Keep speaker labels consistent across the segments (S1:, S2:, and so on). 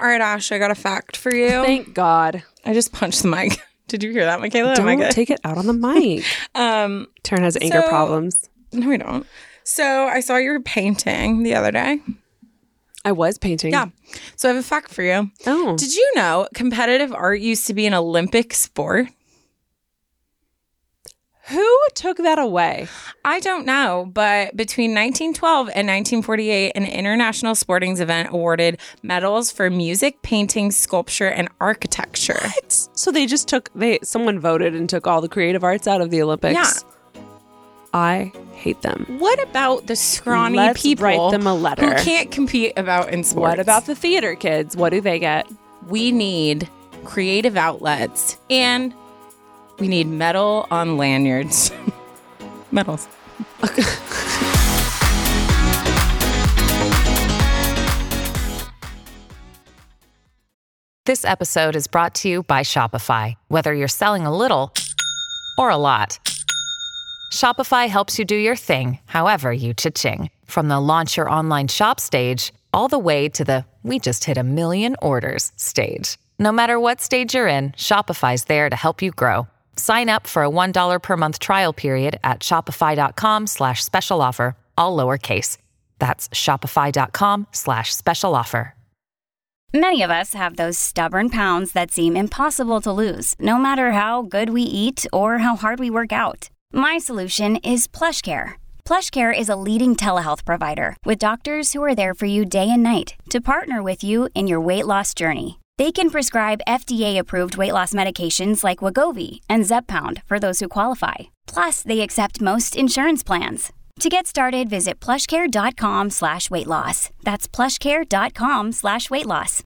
S1: All right, Ash, I got a fact for you.
S2: Thank God.
S1: I just punched the mic. Did you hear that, Michaela?
S2: Don't take it out on the mic.
S1: um,
S2: Taryn has anger
S1: So-
S2: problems.
S1: no, we don't. So I saw you were painting the other day.
S2: I was painting.
S1: Yeah. So I have a fact for you.
S2: Oh.
S1: Did you know competitive art used to be an Olympic sport?
S2: Who took that away?
S1: I don't know, but between 1912 and 1948, an international sporting event awarded medals for music, painting, sculpture, and architecture. What?
S2: So they just took they someone voted and took all the creative arts out of the Olympics.
S1: Yeah.
S2: I hate them.
S1: What about the scrawny
S2: Let's
S1: people
S2: write them a letter.
S1: who can't compete about in sports?
S2: What about the theater kids? What do they get?
S1: we need creative outlets and we need metal on lanyards. Medals.
S3: This episode is brought to you by Shopify. Whether you're selling a little or a lot, Shopify helps you do your thing, however you cha-ching. From the launch your online shop stage, all the way to the we just hit a million orders stage. No matter what stage you're in, Shopify's there to help you grow. Sign up for a $1 per month trial period at shopify.com slash special offer, all lowercase. That's shopify.com slash special offer.
S4: Many of us have those stubborn pounds that seem impossible to lose, no matter how good we eat or how hard we work out. My solution is PlushCare. PlushCare is a leading telehealth provider with doctors who are there for you day and night to partner with you in your weight loss journey. They can prescribe FDA-approved weight loss medications like Wegovy and Zepbound for those who qualify. Plus, they accept most insurance plans. To get started, visit plushcare.com slash weight loss. That's plushcare.com slash weight loss.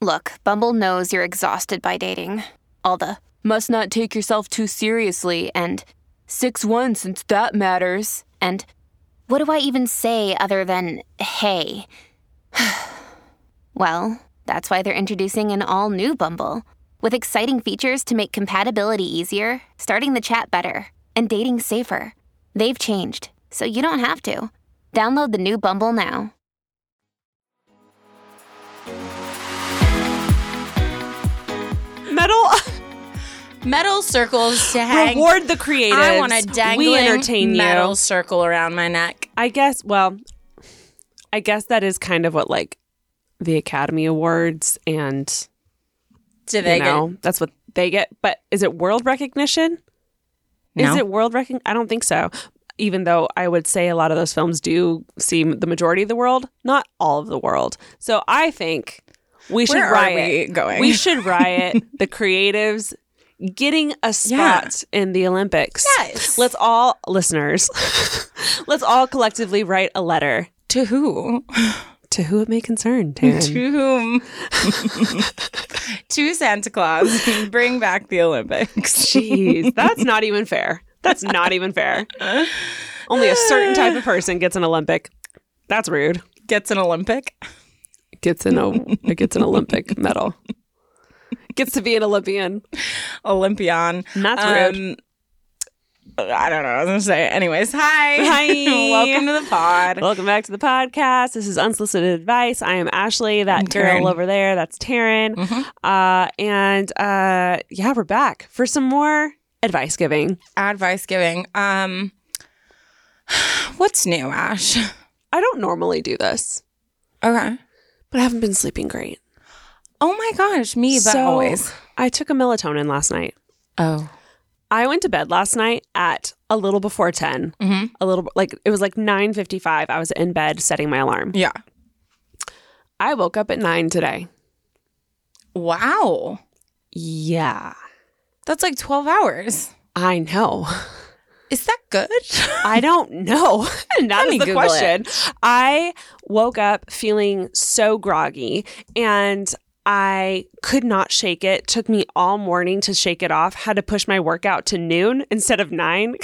S5: Look, Bumble knows you're exhausted by dating. All the must not take yourself too seriously and 6 1 since that matters. And what do I even say other than hey? well, that's why they're introducing an all new Bumble with exciting features to make compatibility easier, starting the chat better, and dating safer. They've changed, so you don't have to. Download the new Bumble now.
S2: Metal
S1: Metal circles to hang.
S2: reward the creatives.
S1: I want a dangling
S2: We entertain
S1: metal
S2: you.
S1: circle around my neck.
S2: I guess. Well, I guess that is kind of what like the Academy Awards and
S1: Do they
S2: you know that's what they get. But is it world recognition?
S1: No.
S2: Is it world recognition? I don't think so. Even though I would say a lot of those films do seem the majority of the world, not all of the world. So I think we should
S1: Where are
S2: riot.
S1: we going?
S2: We should riot the creatives getting a spot in the Olympics.
S1: Yes.
S2: Let's all listeners. let's all collectively write a letter
S1: To who?
S2: To who it may concern. Taryn.
S1: to whom? to Santa Claus. Bring back the Olympics.
S2: Jeez, that's not even fair. That's not even fair. Only a certain type of person gets an Olympic. That's rude.
S1: Gets an Olympic.
S2: Gets an o- gets an Olympic medal. Gets to be an Olympian.
S1: Olympian.
S2: That's rude.
S1: Um, I don't know. what I was gonna say. Anyways, hi.
S2: Hi.
S1: Welcome to the pod.
S2: Welcome back to the podcast. This is Unsolicited Advice. I am Ashley. That
S1: I'm
S2: girl
S1: Taryn. Mm-hmm.
S2: over there, that's Taryn. Uh, and uh, yeah, we're back for some more advice giving.
S1: Advice giving. Um, what's new, Ash?
S2: I don't normally do this,
S1: Okay.
S2: but I haven't been sleeping great.
S1: Oh my gosh, me, but
S2: So,
S1: always.
S2: I took a melatonin last night.
S1: Oh.
S2: I went to bed last night at a little before 10.
S1: Mhm.
S2: A little like it was like 9:55. I was in bed setting my alarm.
S1: Yeah.
S2: I woke up at 9 today.
S1: Wow.
S2: Yeah.
S1: That's like 12 hours.
S2: I know.
S1: Is that good?
S2: I don't know. And that is the
S1: Google
S2: question. I woke up feeling so groggy and I could not shake it. Took me all morning to shake it off. Had to push my workout to noon instead of 9.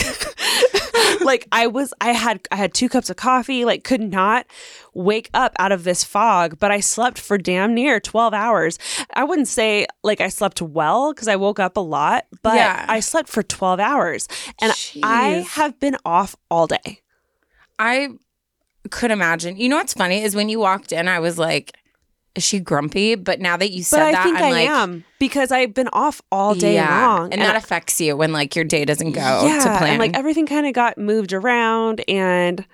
S2: like I was I had I had two cups of coffee, like could not wake up out of this fog, but I slept for damn near 12 hours. I wouldn't say like I slept well because I woke up a lot, but
S1: Yeah.
S2: I slept for 12 hours. And I have been off all day.
S1: I could imagine. You know what's funny is when you walked in, I was like, is she grumpy? But now that you said
S2: But I
S1: that,
S2: think
S1: I'm
S2: I
S1: like,
S2: am because I've been off all day
S1: yeah.
S2: long,
S1: and, that affects you when like your day doesn't go
S2: yeah,
S1: to plan.
S2: and like everything kind of got moved around, and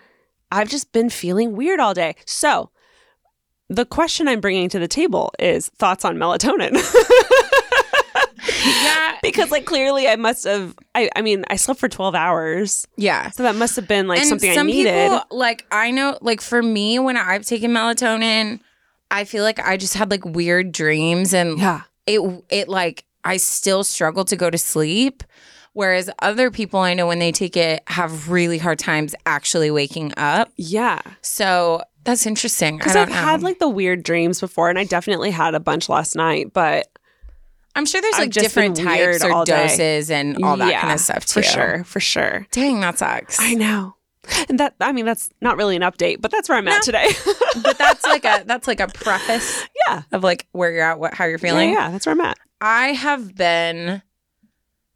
S2: I've just been feeling weird all day. So, the question I'm bringing to the table is thoughts on melatonin.
S1: yeah,
S2: because like clearly I must have I, I mean I slept for 12 hours
S1: yeah.
S2: so that must have been like
S1: and
S2: something
S1: some
S2: I needed
S1: people like I know like for me when I've taken melatonin, I feel like I just had like weird dreams and
S2: yeah
S1: it it like I still struggle to go to sleep. Whereas other people I know when they take it have really hard times actually waking up.
S2: yeah
S1: So that's interesting.
S2: Because I've
S1: know.
S2: had like the weird dreams before and I definitely had a bunch last night but
S1: I'm sure there's
S2: I've
S1: like different types or doses and all that
S2: yeah,
S1: kind of stuff too.
S2: for sure for sure
S1: Dang, that sucks.
S2: I know and that I mean that's not really an update but that's where I'm
S1: No.
S2: at today
S1: but that's like a that's like a preface
S2: yeah
S1: of like where you're at, what how you're feeling.
S2: yeah that's where I'm at
S1: I have been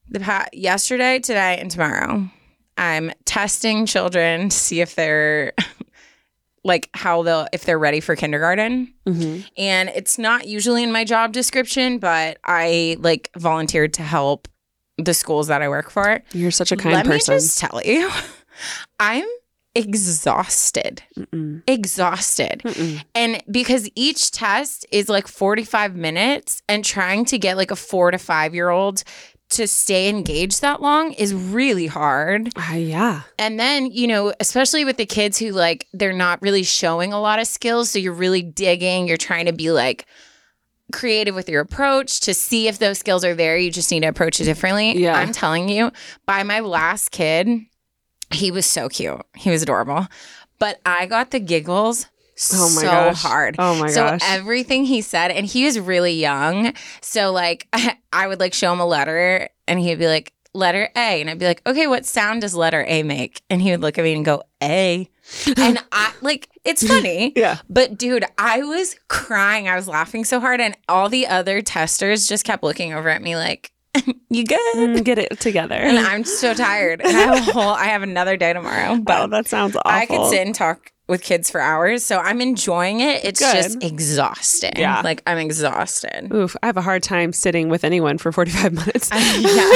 S1: the past yesterday, today, and tomorrow. I'm testing children to see if they're like how they'll if they're ready for kindergarten.
S2: mm-hmm.
S1: And it's not usually in my job description, but I like volunteered to help the schools that I work for.
S2: you're such a kind
S1: Let
S2: person
S1: me just tell you, I'm exhausted.
S2: Mm-mm.
S1: Exhausted.
S2: Mm-mm.
S1: And because each test is like 45 minutes and trying to get like a 4 to 5 year old to stay engaged that long is really hard.
S2: Uh, yeah
S1: And then, you know, especially with the kids who like they're not really showing a lot of skills, so you're really digging, you're trying to be like creative with your approach to see if those skills are there. You just need to approach it differently.
S2: Yeah.
S1: I'm telling you, by my last kid, he was so cute. He was adorable. But I got the giggles
S2: Oh my
S1: so
S2: gosh.
S1: hard.
S2: Oh my
S1: so
S2: gosh.
S1: everything he said, and he was really young. So like I would like show him a letter and he'd be like, letter A. And I'd be like, okay, what sound does letter A make? And he would look at me and go, A. and I like it's funny.
S2: yeah
S1: But dude, I was crying. I was laughing so hard. And all the other testers just kept looking over at me like, you good?
S2: Mm, get it together
S1: And I'm so tired. And I have a whole I have another day tomorrow. But
S2: oh that sounds awful
S1: I could sit and talk with kids for hours. So I'm enjoying it. It's
S2: Good.
S1: just exhausting.
S2: Yeah.
S1: Like I'm exhausted.
S2: Oof, I have a hard time sitting with anyone for 45 minutes.
S1: yeah.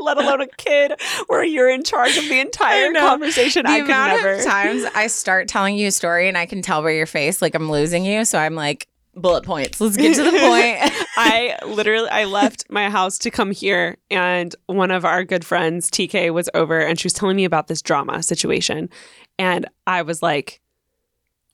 S2: Let alone a kid where you're in charge of the entire
S1: know.
S2: conversation.
S1: The
S2: I could
S1: amount
S2: never.
S1: of times I start telling you a story and I can tell by your face like I'm losing you. So I'm like, bullet points. Let's get to the point.
S2: I literally I left my house to come here and one of our good friends TK was over and she was telling me about this drama situation and I was like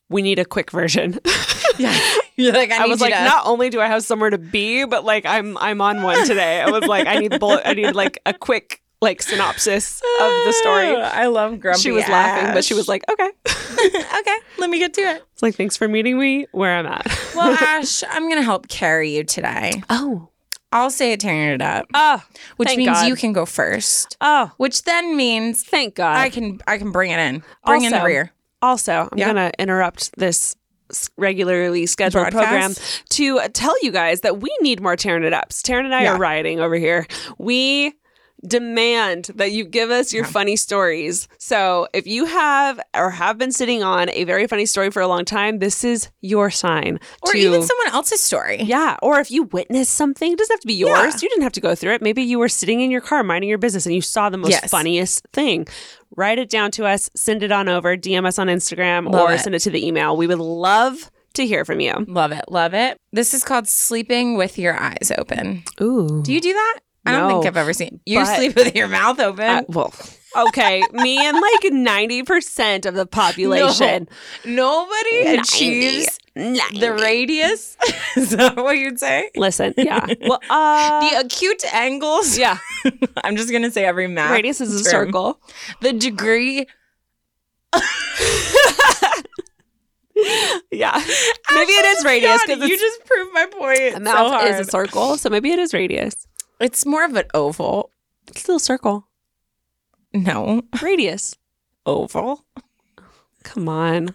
S2: we need a quick version.
S1: yeah. You're like, I,
S2: I was like,
S1: to-
S2: not only do I have somewhere to be, but like I'm I'm on one today. I was like, I need bullet, I need like a quick like synopsis of the story.
S1: I love grumpy.
S2: She was laughing, but she was like, okay.
S1: okay, let me get to it.
S2: It's like, thanks for meeting me where I'm at.
S1: Well, Ash, I'm gonna help carry you today.
S2: oh,
S1: I'll say it tearing it up,
S2: oh,
S1: which
S2: thank
S1: means
S2: God.
S1: you can go first.
S2: oh,
S1: Which then means
S2: thank God.
S1: I can I can bring it in, bring in the rear.
S2: Also, I'm
S1: Yeah.
S2: going to interrupt this regularly scheduled program to tell you guys that we need more tearing it ups. Taryn and I
S1: Yeah.
S2: are rioting over here. We demand that you give us your
S1: Yeah.
S2: funny stories. So if you have or have been sitting on a very funny story for a long time, this is your sign.
S1: Or
S2: to,
S1: even someone else's story.
S2: yeah, or if you witnessed something, it doesn't have to be yours.
S1: Yeah.
S2: You didn't have to go through it. Maybe you were sitting in your car minding your business and you saw the most
S1: Yes.
S2: funniest thing. Write it down to us, send it on over, DM us on Instagram,
S1: Love
S2: or
S1: it.
S2: send it to the email. We would love to hear from you.
S1: Love it, love it. This is called sleeping with your eyes open.
S2: Ooh.
S1: Do you do that? I don't
S2: No.
S1: think I've ever seen you
S2: But-
S1: sleep with your mouth open.
S2: Uh, well, okay. Me and like 90% of the population.
S1: Nobody
S2: 90.
S1: achieves
S2: 90.
S1: the radius. is that what you'd say?
S2: Listen, yeah. Well, uh,
S1: The acute angles.
S2: yeah.
S1: I'm just gonna say every math.
S2: Radius is a
S1: term.
S2: circle.
S1: The degree.
S2: Yeah. Maybe it is radius
S1: God, you just proved my point.
S2: a mouth is a circle. So maybe it is radius.
S1: It's more of an oval.
S2: It's a little circle.
S1: No,
S2: Radius.
S1: oval.
S2: Come on.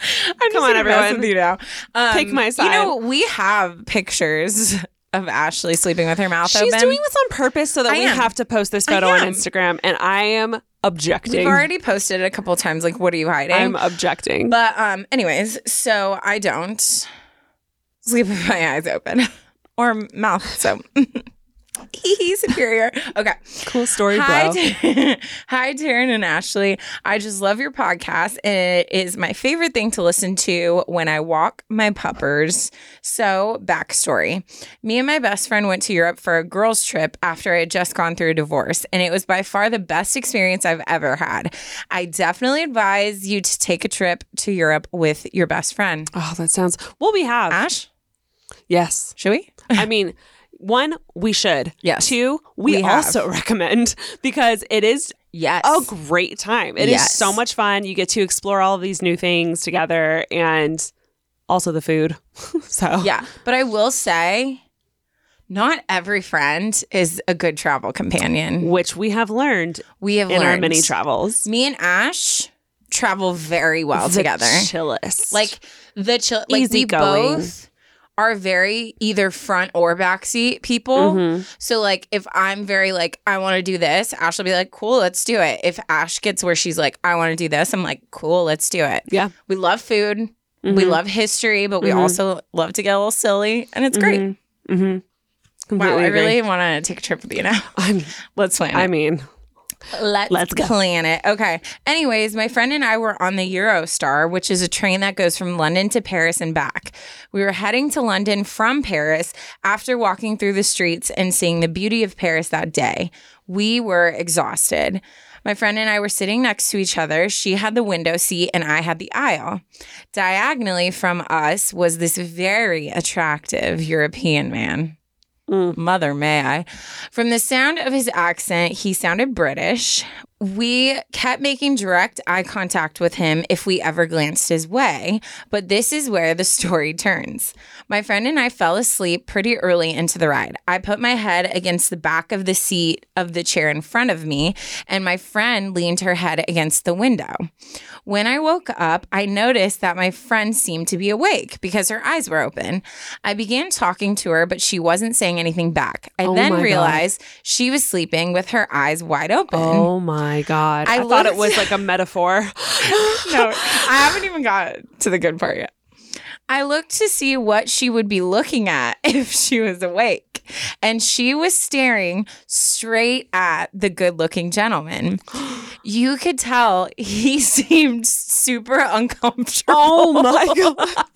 S1: I'm
S2: Come on,
S1: just gonna mess
S2: everyone.
S1: with you now. Um,
S2: Pick my side.
S1: You know, we have pictures of Ashley sleeping with her mouth open.
S2: She's doing this on purpose so that
S1: I
S2: we
S1: am.
S2: have to post this photo on. Instagram, and I am objecting.
S1: We've already posted it a couple times. Like, what are you hiding?
S2: I'm objecting.
S1: But um, anyways, so I don't sleep with my eyes open or mouth. So he's superior. Okay.
S2: cool story,
S1: Hi,
S2: bro.
S1: T- Hi, Taryn and Ashley. I just love your podcast, it is my favorite thing to listen to when I walk my puppers. So, backstory me and my best friend went to Europe for a girls' trip after I had just gone through a divorce, and it was by far the best experience I've ever had. I definitely advise you to take a trip to Europe with your best friend.
S2: Oh, that sounds. Well, we have.
S1: Ash,
S2: yes.
S1: should we?
S2: I mean, one, we should.
S1: Yes.
S2: Two, we,
S1: We have.
S2: also recommend because it is
S1: Yes.
S2: a great time. It is
S1: Yes.
S2: so much fun. You get to explore all of these new things together and also the food. so,
S1: Yeah, but I will say, not every friend is a good travel companion.
S2: which we have learned
S1: We have
S2: in our
S1: learned.
S2: mini travels.
S1: Me and Ash travel very well
S2: The
S1: together.
S2: chillest.
S1: Like the chill, like we
S2: Easygoing.
S1: both are very either front or backseat people.
S2: Mhm.
S1: So like if I'm very like I want to do this, Ash will be like, "Cool, let's do it." If Ash gets where she's like, "I want to do this," I'm like, "Cool, let's do it."
S2: Yeah.
S1: We love food. We
S2: Mhm.
S1: love history, but we
S2: Mhm.
S1: also love to get a little silly, and it's great.
S2: Mhm. Mhm.
S1: Wow, I
S2: agree.
S1: really want to take a trip with you now.
S2: I'm,
S1: Let's plan.
S2: I mean,
S1: Let's,
S2: Let's go.
S1: plan it. Okay. Anyways, my friend and I were on the Eurostar, which is a train that goes from London to Paris and back. We were heading to London from Paris after walking through the streets and seeing the beauty of Paris that day. We were exhausted. My friend and I were sitting next to each other. She had the window seat and I had the aisle. Diagonally from us was this very attractive European man. Mother, may I? From the sound of his accent, he sounded British. We kept making direct eye contact with him if we ever glanced his way, but this is where the story turns. My friend and I fell asleep pretty early into the ride. I put my head against the back of the seat of the chair in front of me, and my friend leaned her head against the window. When I woke up, I noticed that my friend seemed to be awake because her eyes were open. I began talking to her, but she wasn't saying anything back. I
S2: Oh
S1: then
S2: my God.
S1: realized she was sleeping with her eyes wide open.
S2: oh my My god.
S1: I
S2: I, thought it was like a metaphor.
S1: no, I haven't even got to the good part yet. I looked to see what she would be looking at if she was awake. And she was staring straight at the good looking gentleman. You could tell he seemed super uncomfortable.
S2: oh my God.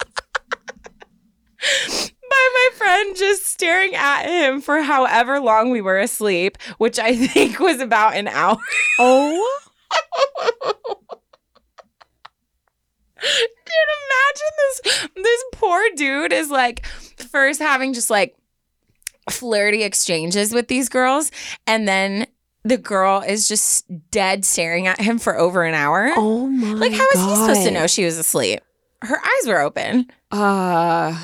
S1: My friend just staring at him for however long we were asleep, which I think was about an hour.
S2: Oh.
S1: Dude, imagine this this poor dude is like first having just like flirty exchanges with these girls and then the girl is just dead staring at him for over an hour.
S2: Oh my
S1: like how is he supposed to know she was asleep? Her eyes were open.
S2: Uh,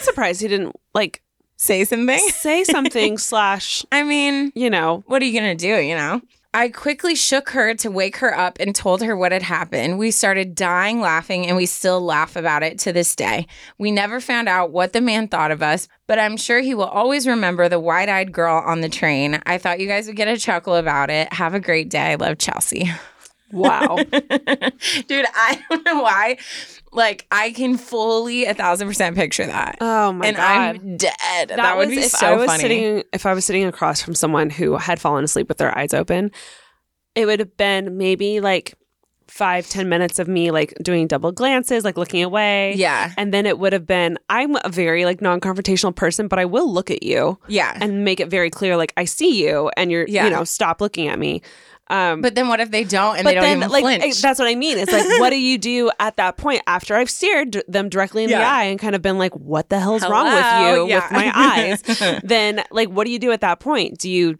S2: I'm surprised he didn't like
S1: Say something.
S2: say something slash,
S1: I mean,
S2: you know,
S1: what are you going to do, you know? I quickly shook her to wake her up and told her what had happened. We started dying laughing and we still laugh about it to this day. We never found out what the man thought of us, but I'm sure he will always remember the wide eyed girl on the train. I thought you guys would get a chuckle about it. Have a great day. I love Chelsea.
S2: wow.
S1: Dude, I don't know why. Like, I can fully a thousand percent picture that.
S2: Oh my
S1: and
S2: God.
S1: And I'm dead. That, would
S2: was
S1: be
S2: if
S1: so
S2: I was
S1: funny.
S2: Sitting, if I was sitting across from someone who had fallen asleep with their eyes open, it would have been maybe like five, ten minutes of me like doing double glances, like looking away.
S1: yeah.
S2: And then it would have been, I'm a very like non confrontational person, but I will look at you
S1: Yeah.
S2: and make it very clear, like, I see you and you're,
S1: Yeah.
S2: you know, stop looking at me. Um,
S1: But then what if they don't and
S2: but
S1: they don't
S2: then,
S1: even
S2: like,
S1: flinch?
S2: that's what I mean. It's like, what do you do at that point after I've stared d- them directly in the eye and kind of been like, what the hell's wrong with you
S1: Yeah.
S2: with my eyes? then, like, what do you do at that point? Do you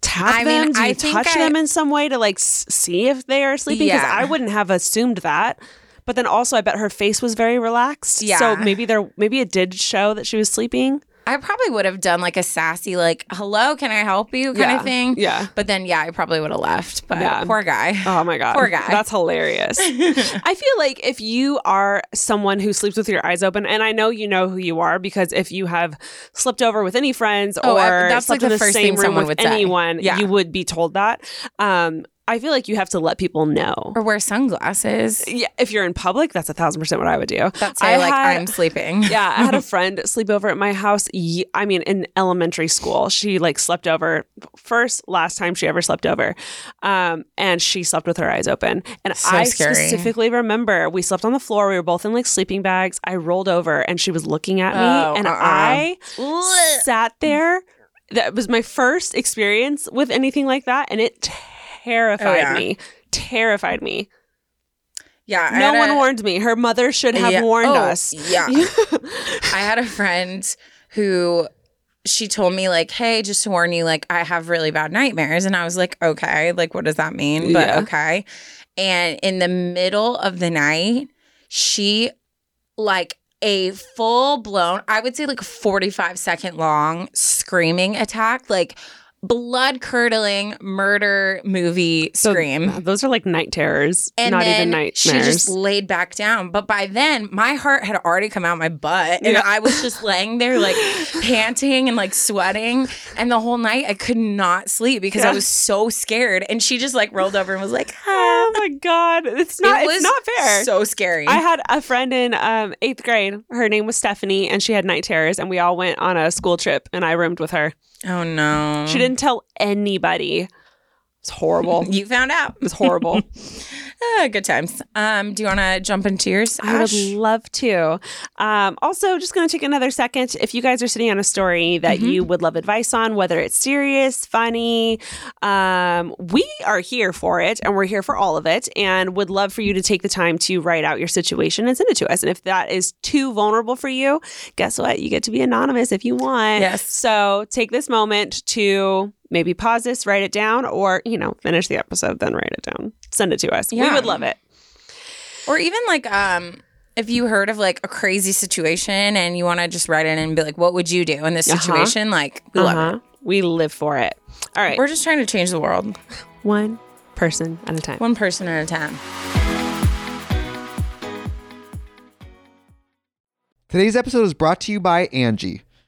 S2: tap
S1: I
S2: them?
S1: mean,
S2: do you
S1: I think
S2: touch
S1: I-
S2: them in some way to like s- see if they are sleeping? Because
S1: Yeah.
S2: I wouldn't have assumed that. But then also, I bet her face was very relaxed.
S1: Yeah.
S2: So maybe there, maybe it did show that she was sleeping.
S1: I probably would have done like a sassy, like, hello, can I help you kind
S2: Yeah,
S1: of thing.
S2: yeah.
S1: But then, yeah, I probably would have left. But
S2: Yeah.
S1: poor guy.
S2: Oh my god.
S1: Poor guy.
S2: That's hilarious. I feel like if you are someone who sleeps with your eyes open, and I know you know who you are because if you have slept over with any friends
S1: Oh,
S2: or
S1: I- that's, like, the
S2: the
S1: first
S2: same
S1: thing
S2: room
S1: someone
S2: with
S1: would say.
S2: anyone,
S1: Yeah.
S2: you would be told that. Um, I feel like you have to let people know.
S1: Or wear sunglasses.
S2: Yeah, if you're in public, that's a thousand percent what I would do.
S1: That say,
S2: I
S1: like,
S2: had-
S1: I'm sleeping.
S2: yeah, I had a friend sleep over at my house. I mean, in elementary school, she like slept over first last time she ever slept over, um, and she slept with her eyes open. And
S1: So
S2: I
S1: scary.
S2: specifically remember we slept on the floor. We were both in like sleeping bags. I rolled over and she was looking at me,
S1: Oh,
S2: and
S1: uh-uh.
S2: I sat there. That was my first experience with anything like that, and it terrified
S1: Oh, yeah.
S2: me. Terrified me.
S1: Yeah. I
S2: no one
S1: a-
S2: warned me. Her mother should have
S1: Yeah.
S2: warned
S1: Oh,
S2: us.
S1: Yeah. I had a friend who she told me like, "Hey, just to warn you, like I have really bad nightmares." And I was like, "Okay, like what does that mean?" But
S2: Yeah.
S1: okay. And in the middle of the night, she like a full blown, I would say like 45 second long screaming attack, like blood curdling murder movie
S2: So,
S1: scream.
S2: Those are like night terrors,
S1: And
S2: not even nightmares.
S1: she just laid back down. But by then, my heart had already come out my butt, and
S2: Yeah.
S1: I was just laying there like panting and like sweating. And the whole night, I could not sleep because I was so scared. And she just like rolled over and was like,
S2: oh my god, it's not.
S1: it
S2: it's not fair.
S1: So scary.
S2: I had a friend in um, eighth grade. Her name was Stephanie, and she had night terrors. And we all went on a school trip, and I roomed with her.
S1: Oh no,
S2: She didn't tell anybody. It's horrible.
S1: You found out.
S2: was horrible.
S1: Ah, good times. Um, do you want to jump into yours?
S2: I would love to. Um, also, just going to take another second. If you guys are sitting on a story that
S1: Mm-hmm.
S2: you would love advice on, whether it's serious, funny, um, we are here for it and we're here for all of it and would love for you to take the time to write out your situation and send it to us. And if that is too vulnerable for you, guess what? You get to be anonymous if you want.
S1: Yes.
S2: So take this moment to maybe pause this, write it down, or, you know, finish the episode, then write it down. Send it to us.
S1: Yeah.
S2: We would love it.
S1: Or even like um if you heard of like a crazy situation and you want to just write in and be like, what would you do in this
S2: Uh-huh.
S1: situation? Like, we love
S2: Uh-huh.
S1: it.
S2: We live for it. All right.
S1: We're just trying to change the world
S2: one person at a time.
S1: one person at a time.
S6: Today's episode is brought to you by Angi.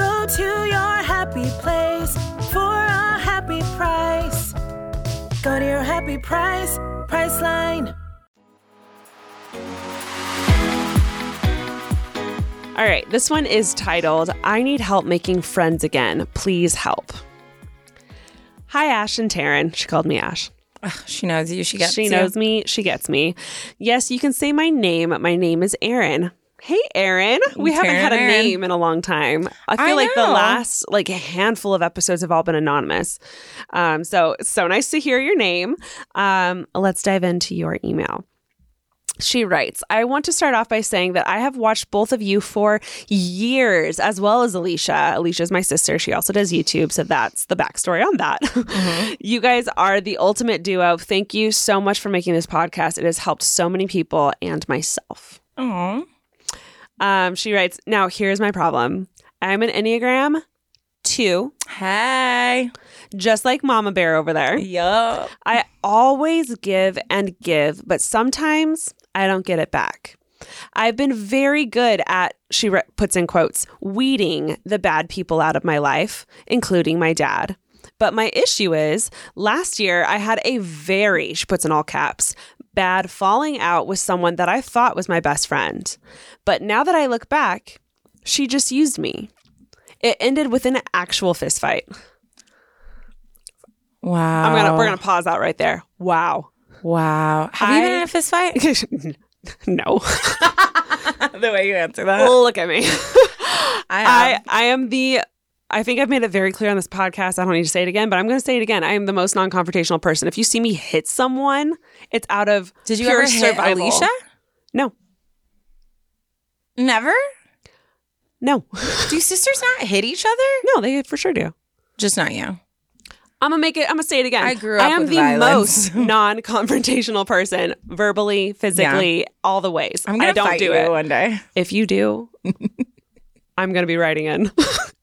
S7: Go to your happy place for a happy price. Go to your happy price, Priceline.
S2: All right, this one is titled I Need Help Making Friends Again. Please help. Hi, Ash and Taryn. She called me Ash.
S1: She knows you. She gets
S2: she
S1: you.
S2: knows me. She gets me. Yes, you can say my name. My name is Erin. Hey, Erin. We haven't had a
S1: Erin.
S2: name in a long time. I feel
S1: I
S2: like the last like a handful of episodes have all been anonymous. Um, so so nice to hear your name. Um, let's dive into your email. She writes, I want to start off by saying that I have watched both of you for years, as well as Alicia. Alicia is my sister. She also does YouTube. So that's the backstory on that. you guys are the ultimate duo. Thank you so much for making this podcast. It has helped so many people and myself.
S1: Aw.
S2: Um, she writes, Now here's my problem. I'm an Enneagram two,
S1: Hey.
S2: just like Mama Bear over there.
S1: Yup.
S2: I always give and give, but sometimes I don't get it back. I've been very good at, she re- puts in quotes, weeding the bad people out of my life, including my dad. But my issue is last year I had a very, she puts in all caps, bad falling out with someone that I thought was my best friend. But now that I look back, she just used me. It ended with an actual fist fight.
S1: Wow.
S2: I'm gonna we're gonna pause that right there. Wow.
S1: Wow. Have you been in a fist fight?
S2: no.
S1: the way you answer that.
S2: Look at me.
S1: I
S2: I. I am the I think I've made it very clear on this podcast. I don't need to say it again, but I'm going to say it again. I am the most non-confrontational person. If you see me hit someone, it's out of
S1: Did you ever hit
S2: survival.
S1: Alicia?
S2: No,
S1: Never?
S2: no,
S1: Do sisters not hit each other?
S2: no. They for sure do.
S1: Just not you.
S2: I'm gonna make it. I'm gonna say it again.
S1: I grew up.
S2: I
S1: am
S2: the
S1: violence.
S2: most non-confrontational person, verbally, physically, all the ways.
S1: I'm gonna
S2: I don't do it.
S1: one day.
S2: If you do, I'm gonna be writing in.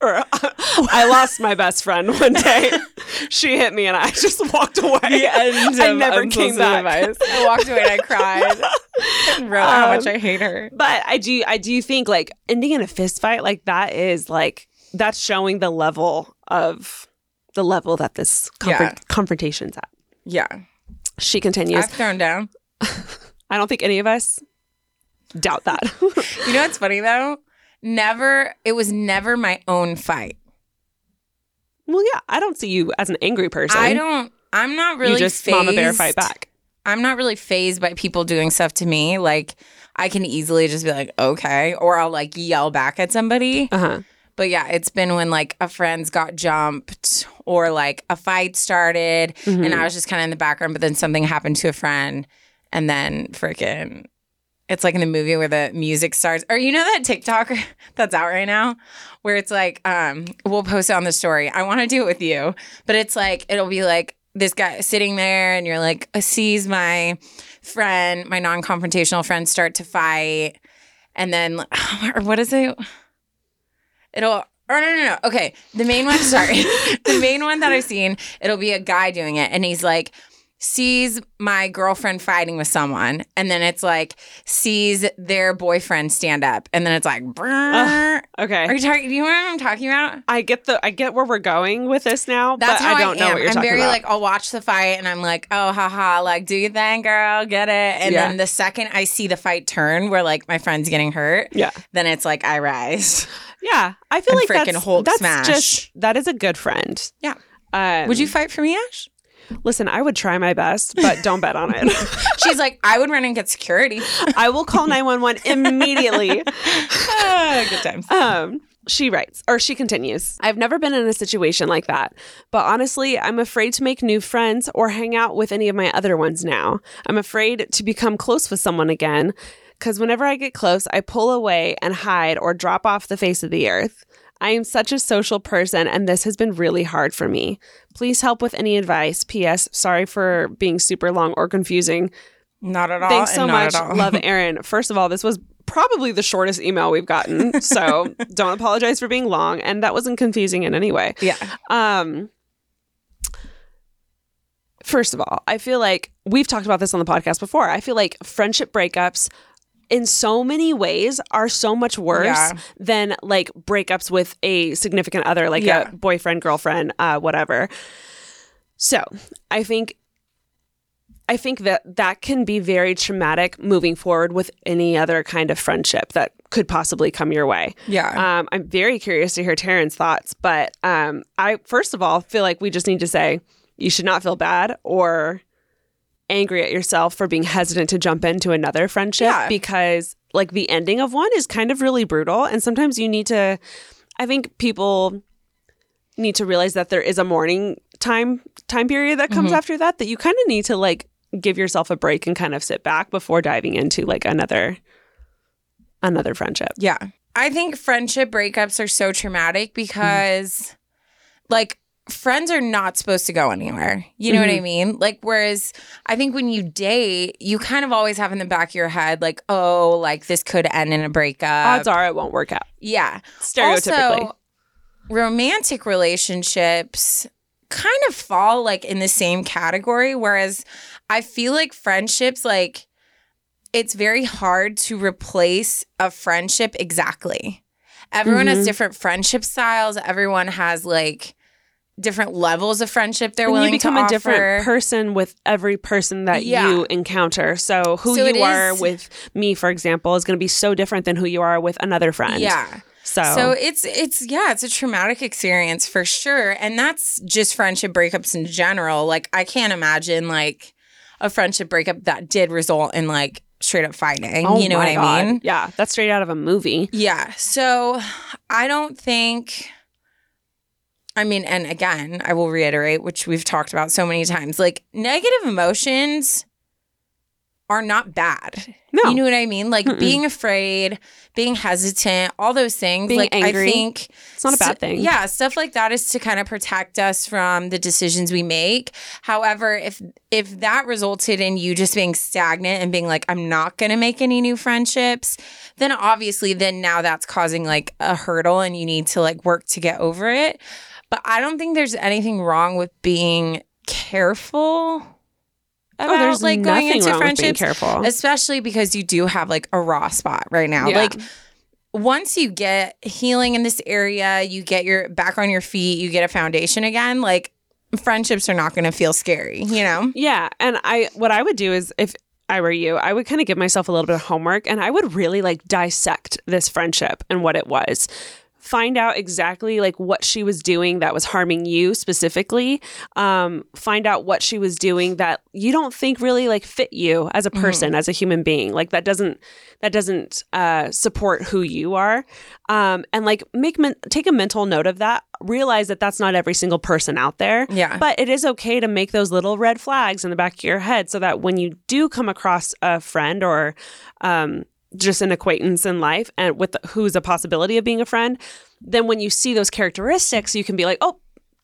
S2: Or I lost my best friend one day. she hit me and I just walked away. I never came back.
S1: I walked away and I cried and wrote how much I um, hate her.
S2: But I do I do think like ending in a fist fight like that is like that's showing the level of the level that this confront-
S1: Yeah.
S2: confrontation's at.
S1: Yeah.
S2: She continues.
S1: I've thrown down.
S2: I don't think any of us doubt that.
S1: You know what's funny though? Never, it was never my own fight.
S2: well, yeah, I don't see you as an angry person.
S1: I don't, I'm not really
S2: you just
S1: phased.
S2: mama bear fight back.
S1: I'm not really phased by people doing stuff to me. Like, I can easily just be like, okay, or I'll like yell back at somebody.
S2: Uh huh.
S1: But yeah, it's been when like a friend's got jumped or like a fight started
S2: Mm-hmm.
S1: and I was just kind of in the background, but then something happened to a friend and then freaking it's like in the movie where the music starts. Or you know that TikTok that's out right now where it's like, um, we'll post it on the story. I want to do it with you. But it's like it'll be like this guy sitting there and you're like, uh, sees my friend, my non-confrontational friend start to fight. And then or what is it? It'll or no, no, no. Okay. The main one, sorry. the main one that I've seen, it'll be a guy doing it. And he's like, sees my girlfriend fighting with someone. And then it's like, sees their boyfriend stand up. And then it's like, brrr.
S2: Okay.
S1: Are you talking? Do you know what I'm talking about?
S2: I get the I get where we're going with this now,
S1: That's
S2: but
S1: how
S2: I don't know
S1: am.
S2: what you're
S1: I'm
S2: talking
S1: very
S2: about.
S1: like, I'll watch the fight and I'm like, oh, haha, like, do you think girl, get it. And
S2: Yeah.
S1: then the second I see the fight turn where like my friend's getting hurt,
S2: yeah.
S1: then it's like, I rise.
S2: Yeah. I feel like
S1: frickin'
S2: that's,
S1: Hulk
S2: that's
S1: smash.
S2: just that is a good friend.
S1: Yeah.
S2: Um,
S1: Would you fight for me, Ash?
S2: Listen? I would try my best, but don't bet on it.
S1: She's like, I would run and get security.
S2: I will call 911 immediately.
S1: Ah, good times.
S2: Um, she writes, or she continues, I've never been in a situation like that, but honestly, I'm afraid to make new friends or hang out with any of my other ones now. I'm afraid to become close with someone again, because whenever I get close, I pull away and hide or drop off the face of the earth. I am such a social person, and this has been really hard for me. Please help with any advice. P.S. Sorry for being super long or confusing.
S1: Not at all.
S2: Thanks so much. Love Erin. First of all, this was probably the shortest email we've gotten. So don't apologize for being long. And that wasn't confusing in any way.
S1: Yeah.
S2: Um First of all, I feel like we've talked about this on the podcast before. I feel like friendship breakups in so many ways are so much worse
S1: Yeah.
S2: than like breakups with a significant other, like
S1: Yeah.
S2: a boyfriend, girlfriend, uh, whatever. So I think I think that that can be very traumatic moving forward with any other kind of friendship that could possibly come your way.
S1: Yeah.
S2: Um, I'm very curious to hear Taryn's thoughts, but um, I first of all feel like we just need to say you should not feel bad or angry at yourself for being hesitant to jump into another friendship
S1: Yeah.
S2: because like the ending of one is kind of really brutal and sometimes you need to I think people need to realize that there is a mourning time time period that comes mm-hmm. after that that you kind of need to like give yourself a break and kind of sit back before diving into like another another friendship.
S1: Yeah. I think friendship breakups are so traumatic mm-hmm. because, like, friends are not supposed to go anywhere. You know what I mm-hmm. mean? Like, whereas I think when you date, you kind of always have in the back of your head, like, oh, like this could end in a breakup.
S2: Odds are it won't work out.
S1: Yeah.
S2: Stereotypically.
S1: Also, romantic relationships kind of fall like in the same category, whereas I feel like friendships, like, it's very hard to replace a friendship exactly. Everyone has mm-hmm. different friendship styles. Everyone has like different levels of friendship they're
S2: And
S1: willing
S2: you become
S1: to
S2: a different person with every person that
S1: Yeah.
S2: you encounter. So who
S1: So
S2: you are
S1: is-
S2: with me, for example, is going to be so different than who you are with another friend.
S1: Yeah.
S2: So,
S1: So it's it's yeah, it's a traumatic experience for sure. And that's just friendship breakups in general. Like I can't imagine like a friendship breakup that did result in like straight up fighting.
S2: Oh
S1: you know what
S2: my
S1: I mean?
S2: Yeah, that's straight out of a movie.
S1: Yeah. So I don't think I mean, and again, I will reiterate, which we've talked about so many times, like negative emotions are not bad.
S2: No.
S1: You know what I mean? Like being afraid, being hesitant, all those things.
S2: Being
S1: like
S2: angry.
S1: I think
S2: It's not a bad thing.
S1: Yeah, stuff like that is to kind of protect us from the decisions we make. However, if if that resulted in you just being stagnant and being like, I'm not gonna make any new friendships, then obviously then now that's causing like a hurdle and you need to like work to get over it. But I don't think there's anything wrong with being careful oh, about
S2: oh, there's
S1: like going into friendships
S2: careful.
S1: especially because you do have like a raw spot right now.
S2: Yeah.
S1: Like once you get healing in this area, you get your back on your feet, you get a foundation again, like friendships are not going to feel scary, you know?
S2: Yeah, and I what I would do is if I were you, I would kind of give myself a little bit of homework and I would really like dissect this friendship and what it was. Find out exactly like what she was doing that was harming you specifically. Um, find out what she was doing that you don't think really like fit you as a person, as a human being. Like that doesn't that doesn't uh, support who you are. Um, and like make men- take a mental note of that. Realize that that's not every single person out there.
S1: Yeah.
S2: But it is okay to make those little red flags in the back of your head so that when you do come across a friend or um, just an acquaintance in life and with who's a possibility of being a friend, then when you see those characteristics, you can be like, oh,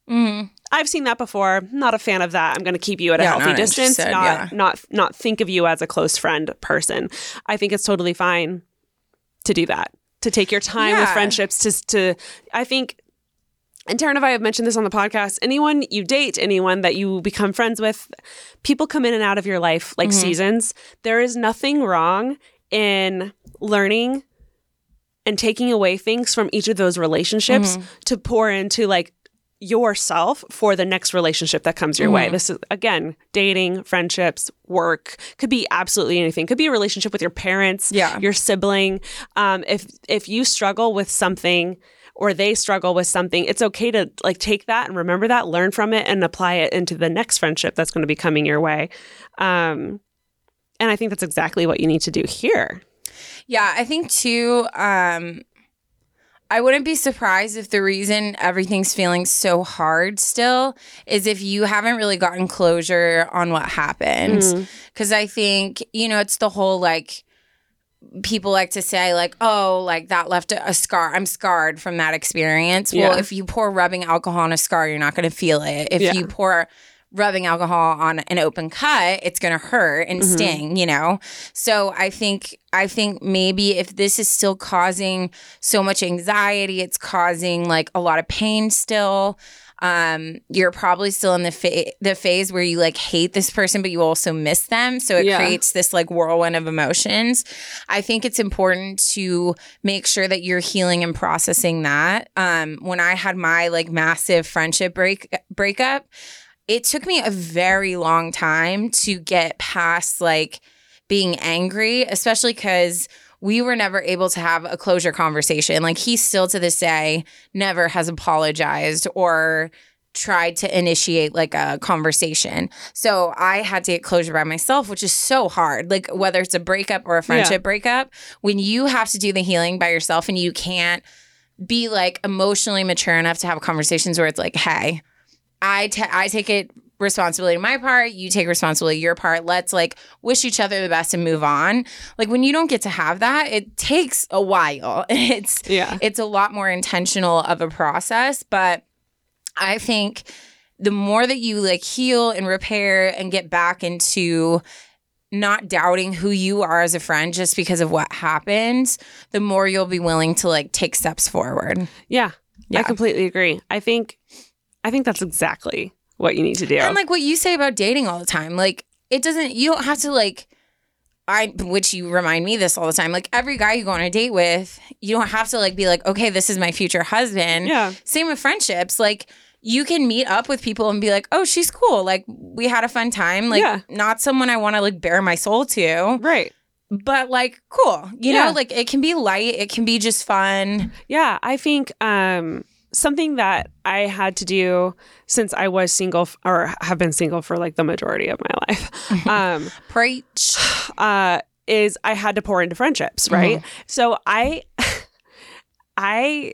S2: mm-hmm. I've seen that before. Not a fan of that. I'm going to keep you at a
S1: Yeah,
S2: healthy
S1: not
S2: distance. Not
S1: yeah.
S2: not not think of you as a close friend person. I think it's totally fine to do that. To take your time with friendships. To to I think and Taryn and I have mentioned this on the podcast. Anyone you date, anyone that you become friends with, people come in and out of your life like mm-hmm. seasons. There is nothing wrong in learning and taking away things from each of those relationships to pour into like yourself for the next relationship that comes your way. This is again, dating, friendships, work, could be absolutely anything. Could be a relationship with your parents,
S1: Yeah.
S2: your sibling. Um, if if you struggle with something or they struggle with something, it's okay to like take that and remember that, learn from it, and apply it into the next friendship that's going to be coming your way. Um, and I think that's exactly what you need to do here.
S1: Yeah, I think too. Um, I wouldn't be surprised if the reason everything's feeling so hard still is if you haven't really gotten closure on what happened. Because I think you know it's the whole like people like to say like oh like that left a, a scar i'm scarred from that experience well if you pour rubbing alcohol on a scar you're not going to feel it if
S2: Yeah.
S1: you pour rubbing alcohol on an open cut it's going to hurt and sting you know? So i think i think maybe if this is still causing so much anxiety it's causing like a lot of pain still um you're probably still in the fa- the phase where you like hate this person but you also miss them. So it
S2: Yeah.
S1: creates this like whirlwind of emotions. I think it's important to make sure that you're healing and processing that. Um when i had my like massive friendship break breakup it took me a very long time to get past like being angry, especially because we were never able to have a closure conversation. Like he still to this day never has apologized or tried to initiate like a conversation. So I had to get closure by myself, which is so hard. Like whether it's a breakup or a friendship breakup, when you have to do the healing by yourself and you can't be like emotionally mature enough to have conversations where it's like, hey, I I take it responsibility my part, you take responsibility your part. Let's like wish each other the best and move on. Like when you don't get to have that, it takes a while. It's
S2: Yeah.
S1: it's a lot more intentional of a process, but I think the more that you like heal and repair and get back into not doubting who you are as a friend just because of what happened, the more you'll be willing to like take steps forward.
S2: Yeah.
S1: Yeah.
S2: I completely agree. I think I think that's exactly what you need to do.
S1: And like what you say about dating all the time, like it doesn't. You don't have to like. I which you remind me this all the time. Like every guy you go on a date with, you don't have to like be like, okay, this is my future husband.
S2: Yeah.
S1: Same with friendships. Like you can meet up with people and be like, oh, she's cool. Like we had a fun time. Like
S2: Yeah.
S1: not someone I want to like bare my soul to,
S2: right.
S1: but like cool. You
S2: Yeah.
S1: know, like it can be light. It can be just fun.
S2: Yeah, I think um, something that I had to do since I was single f- or have been single for like the majority of my life um,
S1: Preach.
S2: uh, is I had to pour into friendships, right? So I, I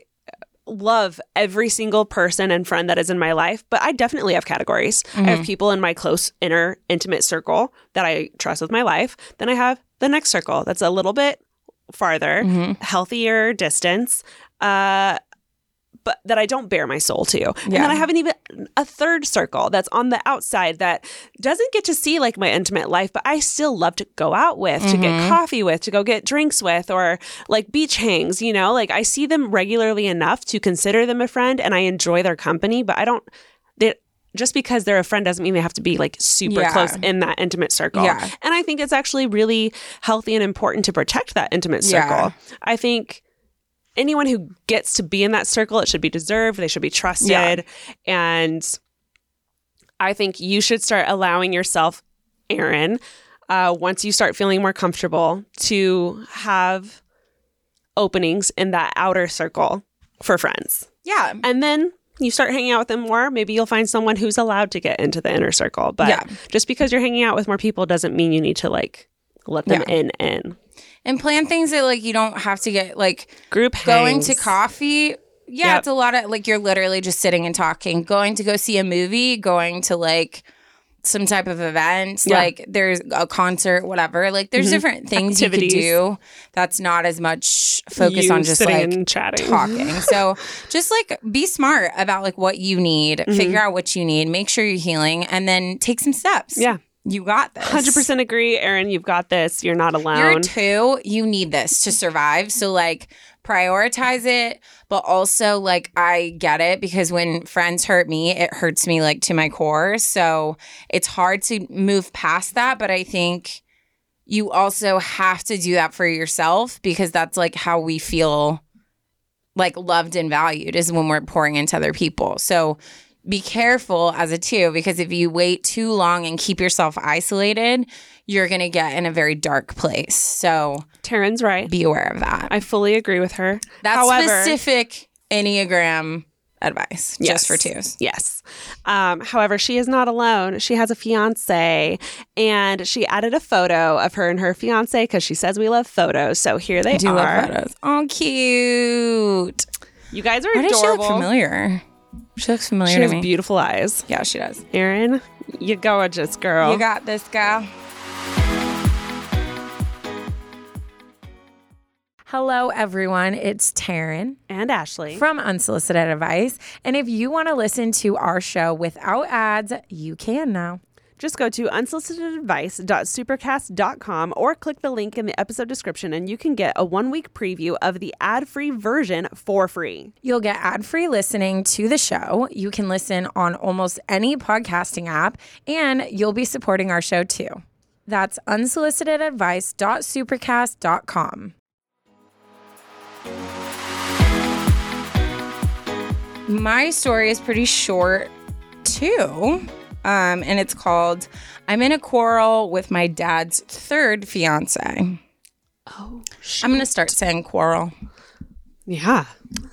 S2: love every single person and friend that is in my life, but I definitely have categories. I have people in my close inner intimate circle that I trust with my life. Then I have the next circle that's a little bit farther, healthier distance. Uh, but that I don't bare my soul to. And then I have an even a third circle that's on the outside that doesn't get to see like my intimate life, but I still love to go out with, to get mm-hmm. coffee with, to go get drinks with, or like beach hangs, you know? Like I see them regularly enough to consider them a friend and I enjoy their company, but I don't they just because they're a friend doesn't mean they have to be like super
S1: Yeah.
S2: close in that intimate circle.
S1: Yeah.
S2: And I think it's actually really healthy and important to protect that intimate circle.
S1: Yeah.
S2: I think anyone who gets to be in that circle, it should be deserved. They should be trusted.
S1: Yeah.
S2: And I think you should start allowing yourself, Erin, uh, once you start feeling more comfortable, to have openings in that outer circle for friends.
S1: Yeah.
S2: And then you start hanging out with them more, maybe you'll find someone who's allowed to get into the inner circle. But
S1: Yeah.
S2: just because you're hanging out with more people doesn't mean you need to like let them
S1: Yeah.
S2: in in.
S1: And plan things that like you don't have to get like
S2: Group
S1: going to coffee yeah
S2: Yep.
S1: it's a lot of like you're literally just sitting and talking going to go see a movie going to like some type of event
S2: Yeah.
S1: like there's a concert whatever like there's mm-hmm. different things you
S2: Activities.
S1: could do that's not as much focus
S2: You
S1: on just like
S2: and chatting.
S1: talking so just like be smart about like what you need figure mm-hmm. out what you need make sure you're healing and then take some steps
S2: Yeah.
S1: You got this
S2: 100% agree, Erin. You've got this. You're not alone.
S1: you're two, you need this to survive. So like prioritize it, but also like I get it because when friends hurt me, it hurts me like to my core. So it's hard to move past that, but I think you also have to do that for yourself because that's like how we feel like loved and valued is when we're pouring into other people. So be careful as a two because if you wait too long and keep yourself isolated, you're going to get in a very dark place. So
S2: Taryne's right.
S1: be aware of that.
S2: I fully agree with her.
S1: That's
S2: However,
S1: specific Enneagram advice
S2: Yes.
S1: just for twos.
S2: Yes. Um, however, she is not alone. She has a fiance, and she added a photo of her and her fiance because she says we love photos. So here they
S1: I do
S2: are.
S1: love photos. Oh, cute.
S2: You guys are
S1: Why does she look familiar? She looks familiar
S2: She
S1: to
S2: has
S1: me.
S2: beautiful eyes.
S1: yeah, she does.
S2: Erin, you gorgeous girl.
S1: You got this, girl. Hello, everyone. It's Taryne
S2: and Ashley.
S1: from Unsolicited Advice. And if you want to listen to our show without ads, you can now.
S2: Just go to unsolicitedadvice.supercast.com or click the link in the episode description and you can get a one week preview of the ad free version for free.
S1: You'll get ad free listening to the show. You can listen on almost any podcasting app, and you'll be supporting our show too. That's unsolicitedadvice.supercast.com. My story is pretty short too. Um, and it's called I'm in a quarrel with my dad's third fiance.
S2: Oh,
S1: I'm going to start saying quarrel.
S2: yeah.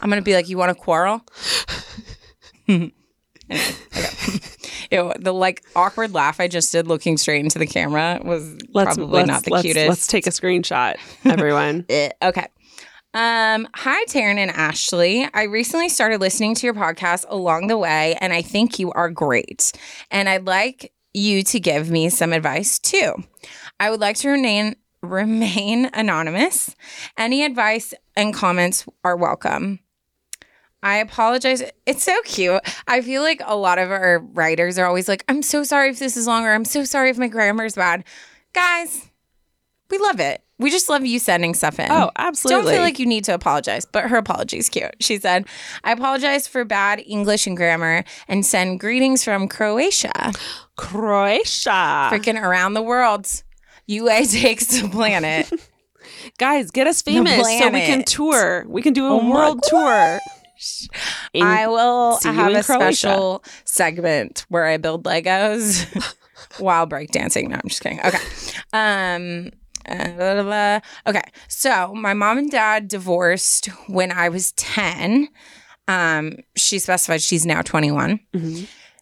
S1: I'm going to be like, You want a quarrel? Anyway. Ew, the like awkward laugh I just did looking straight into the camera was probably not the
S2: let's,
S1: cutest.
S2: Let's take a screenshot, everyone.
S1: Eh, okay. Um, hi, Taryne and Ashley. I recently started listening to your podcast along the way, and I think you are great. And I'd like you to give me some advice too. I would like to remain remain anonymous. Any advice and comments are welcome. I apologize. It's so cute. I feel like a lot of our writers are always like, I'm so sorry if this is longer. I'm so sorry if my grammar is bad. Guys, we love it. We just love you sending stuff in.
S2: Oh, absolutely.
S1: Don't feel like you need to apologize, but her apology is cute. She said, I apologize for bad English and grammar and send greetings from Croatia.
S2: Croatia.
S1: Freaking around the world. UA takes the planet.
S2: Guys, get us famous so we can tour. We can do a
S1: Oh
S2: world tour. In-
S1: I will have a
S2: Croatia.
S1: special segment where I build Legos while breakdancing. No, I'm just kidding. Okay. Um, uh, blah, blah, blah. Okay. So my mom and dad divorced when I was 10. Um, she specified she's now 21.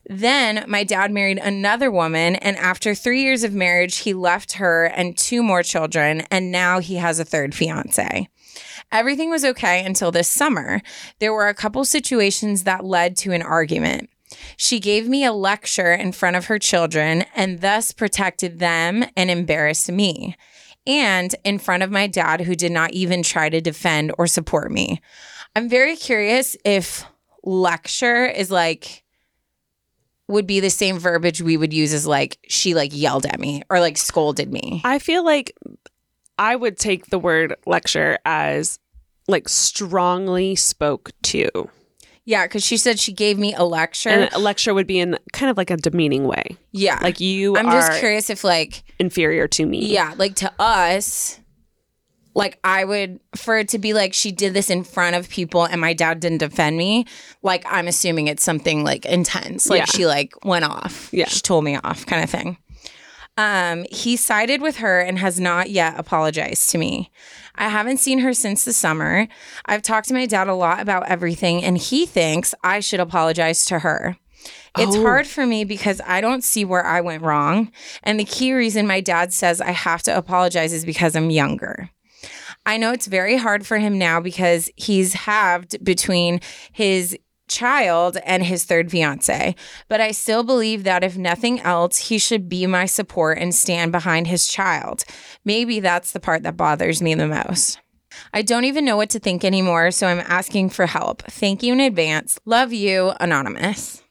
S1: Then my dad married another woman, and after three years of marriage, he left her and two more children, and now he has a third fiance. Everything was okay until this summer. There were a couple situations that led to an argument. She gave me a lecture in front of her children and thus protected them and embarrassed me. And in front of my dad, who did not even try to defend or support me. I'm very curious if lecture is like, would be the same verbiage we would use as like, she like yelled at me or like scolded me.
S2: I feel like I would take the word lecture as like strongly spoke to.
S1: Yeah, because she said she gave me a lecture.
S2: And a lecture would be in kind of like a demeaning way.
S1: yeah.
S2: Like you
S1: I'm
S2: are
S1: just curious if like
S2: inferior to me.
S1: Yeah, like to us, like I would for it to be like she did this in front of people and my dad didn't defend me. Like I'm assuming it's something like intense. Like
S2: Yeah.
S1: she like went off.
S2: Yeah.
S1: she told me off, kind of thing. Um, he sided with her and has not yet apologized to me. I haven't seen her since the summer. I've talked to my dad a lot about everything, and he thinks I should apologize to her. It's
S2: Oh.
S1: hard for me because I don't see where I went wrong. And the key reason my dad says I have to apologize is because I'm younger. I know it's very hard for him now because he's halved between his child and his third fiance. But I still believe that if nothing else, he should be my support and stand behind his child. Maybe that's the part that bothers me the most. I don't even know what to think anymore, so I'm asking for help. Thank you in advance. Love you, Anonymous.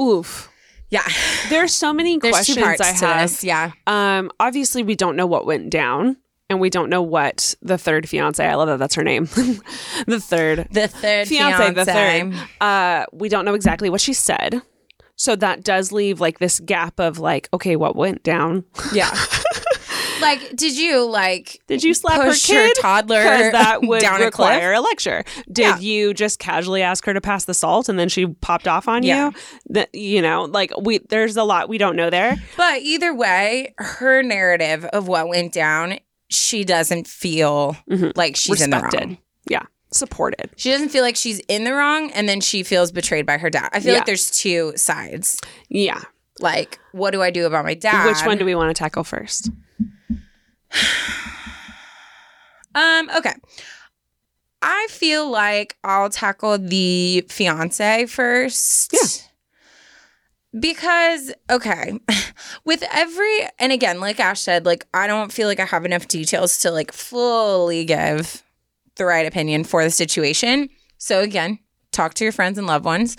S2: Oof.
S1: Yeah.
S2: There's so many
S1: There's
S2: questions I have.
S1: this. Yeah.
S2: Um, obviously, we don't know what went down, and we don't know what the third fiance. I love that that's her name. the third
S1: The third
S2: fiance,
S1: fiance.
S2: the third. Uh, we don't know exactly what she said, so that does leave like this gap of like, okay, what went down?
S1: Yeah. like, did you like?
S2: Did you slap her
S1: your toddler
S2: that would
S1: down a
S2: require a, lecture. Did
S1: Yeah.
S2: you just casually ask her to pass the salt and then she popped off on
S1: Yeah.
S2: you? That you know, like we there's a lot we don't know there.
S1: But either way, her narrative of what went down, she doesn't feel like she's in the
S2: Respected.
S1: wrong.
S2: Yeah. Supported.
S1: She doesn't feel like she's in the wrong, and then she feels betrayed by her dad. I feel
S2: Yeah.
S1: like there's two sides.
S2: Yeah.
S1: Like, what do I do about my dad?
S2: Which one do we want to tackle first?
S1: Um, okay. I feel like I'll tackle the fiance first.
S2: Yeah.
S1: Because, okay, with every, and again, like Ash said, like, I don't feel like I have enough details to like fully give the right opinion for the situation. So, again, talk to your friends and loved ones.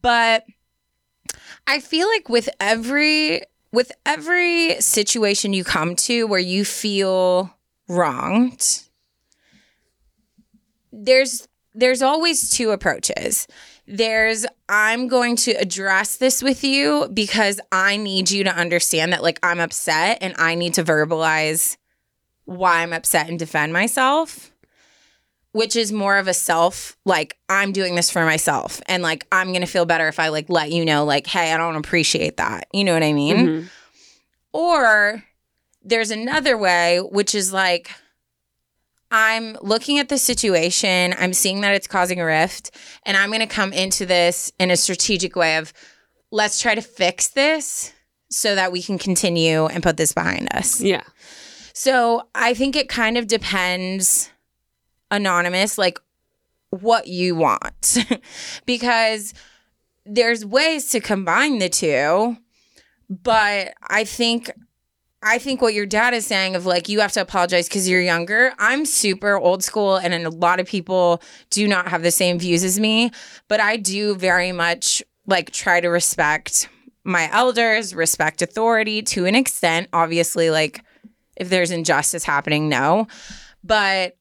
S1: But I feel like with every, with every situation you come to where you feel wronged, there's there's always two approaches. There's I'm going to address this with you because I need you to understand that like I'm upset and I need to verbalize why I'm upset and defend myself. Which is more of a self, like I'm doing this for myself and like I'm gonna feel better if I like let you know, like, hey, I don't appreciate that. You know what I mean?
S2: Mhm.
S1: Or there's another way, which is like, I'm looking at the situation, I'm seeing that it's causing a rift, and I'm going to come into this in a strategic way of let's try to fix this so that we can continue and put this behind us.
S2: Yeah.
S1: So I think it kind of depends, anonymous, like what you want. because there's ways to combine the two, but I think. I think what your dad is saying of like you have to apologize because you're younger. I'm super old school, and a lot of people do not have the same views as me. But I do very much like try to respect my elders, respect authority to an extent. Obviously, like if there's injustice happening, no. But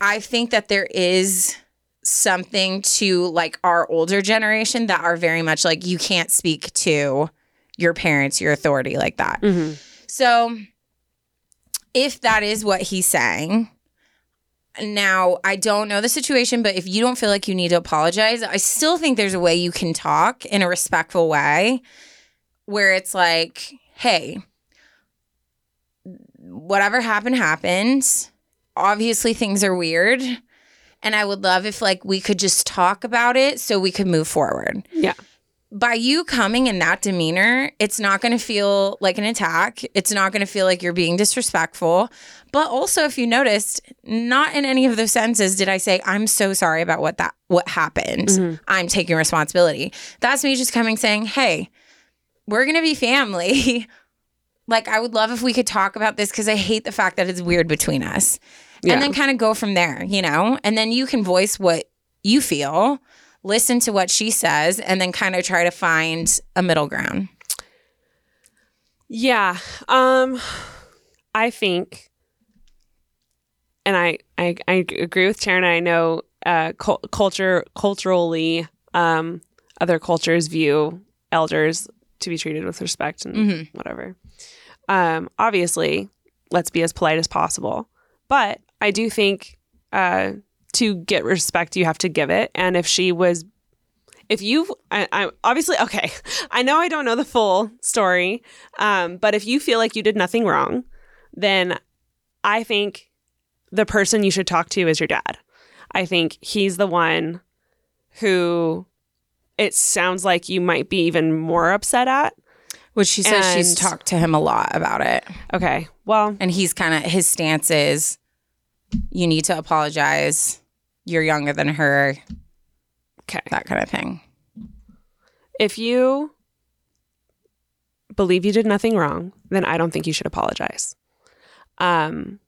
S1: I think that there is something to like our older generation that are very much like you can't speak to your parents, your authority like that. Mm-hmm. So if that is what he's saying, now I don't know the situation, but if you don't feel like you need to apologize, I still think there's a way you can talk in a respectful way where it's like, hey, whatever happened happened. Obviously things are weird. And I would love if like we could just talk about it so we could move forward
S2: Yeah.
S1: By you coming in that demeanor, it's not going to feel like an attack. It's not going to feel like you're being disrespectful. But also, if you noticed, not in any of those sentences did I say, "I'm so sorry about what that what happened. Mm-hmm. I'm taking responsibility." That's me just coming saying, "Hey, we're going to be family." like I would love if we could talk about this because I hate the fact that it's weird between us.
S2: Yeah.
S1: And then kind of go from there, you know? And then you can voice what you feel, listen to what she says, and then kind of try to find a middle ground.
S2: Yeah. Um I think and I I, I agree with Taryne. I know uh cul- culture culturally um other cultures view elders to be treated with respect and whatever. Um obviously, let's be as polite as possible. But I do think uh to get respect you have to give it and if she was if you I, I obviously okay i know i don't know the full story um, but if you feel like you did nothing wrong then i think the person you should talk to is your dad i think he's the one who it sounds like you might be even more upset at
S1: Which she says she's talked to him a lot about it.
S2: okay well
S1: And he's kind of, his stance is you need to apologize. You're younger than her,
S2: okay
S1: that kind of thing.
S2: if you believe you did nothing wrong, then I don't think you should apologize. Um,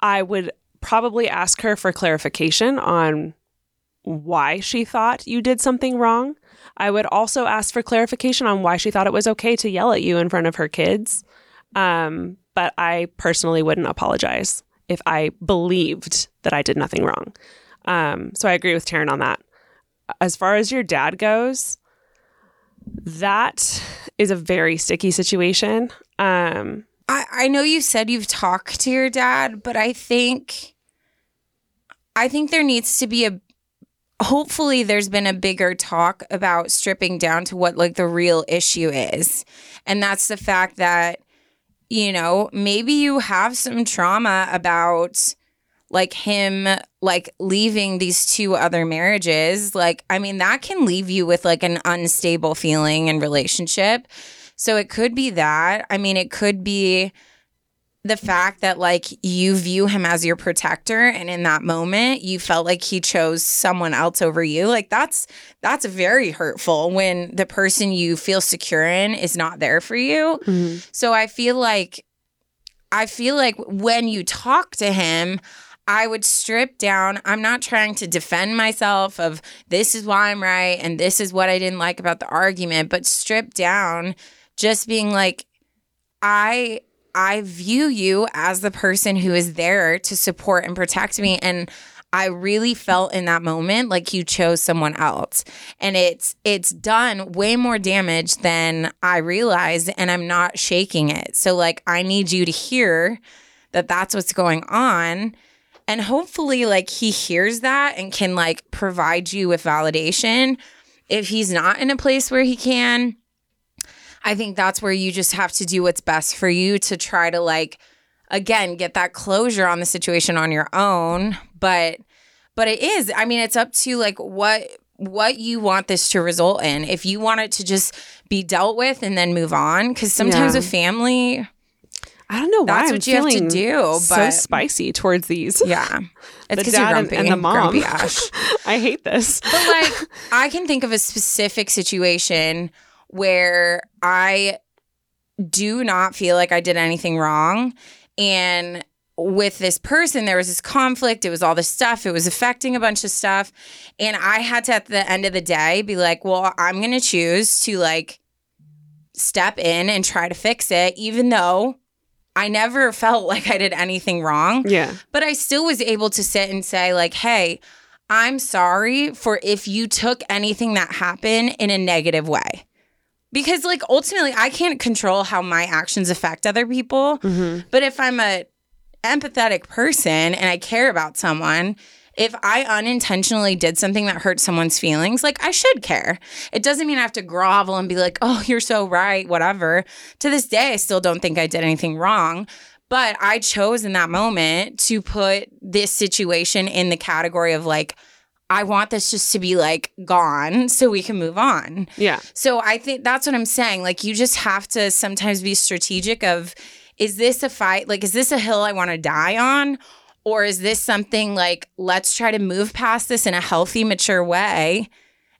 S2: I would probably ask her for clarification on why she thought you did something wrong. I would also ask for clarification on why she thought it was okay to yell at you in front of her kids. Um, but I personally wouldn't apologize if I believed that I did nothing wrong. Um, so I agree with Taryne on that as far as your dad goes, that is a very sticky situation. Um,
S1: I, I know you said you've talked to your dad, but I think I think there needs to be a hopefully there's been a bigger talk about stripping down to what like the real issue is. And that's the fact that you know, maybe you have some trauma about like him like leaving these two other marriages. Like I mean that can leave you with like an unstable feeling and relationship. So it could be that. I mean, it could be the fact that like you view him as your protector and in that moment you felt like he chose someone else over you. Like that's that's very hurtful when the person you feel secure in is not there for you. Mm-hmm. So I feel like I feel like when you talk to him, I would strip down. I'm not trying to defend myself of this is why I'm right and this is what I didn't like about the argument, but strip down just being like I I view you as the person who is there to support and protect me and I really felt in that moment like you chose someone else. And it's it's done way more damage than I realized and I'm not shaking it. So like I need you to hear that that's what's going on and hopefully like he hears that and can like provide you with validation. If he's not in a place where he can, I think that's where you just have to do what's best for you to try to like again get that closure on the situation on your own but but it is i mean it's up to like what what you want this to result in if you want it to just be dealt with and then move on because sometimes
S2: Yeah.
S1: with family
S2: I don't know why
S1: That's
S2: I'm
S1: what you have to do,
S2: so
S1: but-
S2: spicy towards these.
S1: yeah it's
S2: the
S1: because you're
S2: dad and,
S1: grumpy
S2: and the mom.
S1: grumpy ash
S2: I hate this.
S1: But like, I can think of a specific situation where I do not feel like I did anything wrong. And with this person, there was this conflict. It was all this stuff. It was affecting a bunch of stuff. And I had to, at the end of the day, be like, well, I'm going to choose to like step in and try to fix it, even though I never felt like I did anything wrong
S2: Yeah.
S1: but I still was able to sit and say, like, hey, I'm sorry for if you took anything that happened in a negative way. Because, like, ultimately, I can't control how my actions affect other people. Mm-hmm. But if I'm a empathetic person and I care about someone, if I unintentionally did something that hurt someone's feelings, like I should care. It doesn't mean I have to grovel and be like, oh, you're so right, whatever. To this day, I still don't think I did anything wrong. But I chose in that moment to put this situation in the category of like, I want this just to be like gone so we can move on.
S2: Yeah.
S1: So I think that's what I'm saying. Like you just have to sometimes be strategic of is this a fight? Like is this a hill I want to die on? Or is this something like let's try to move past this in a healthy, mature way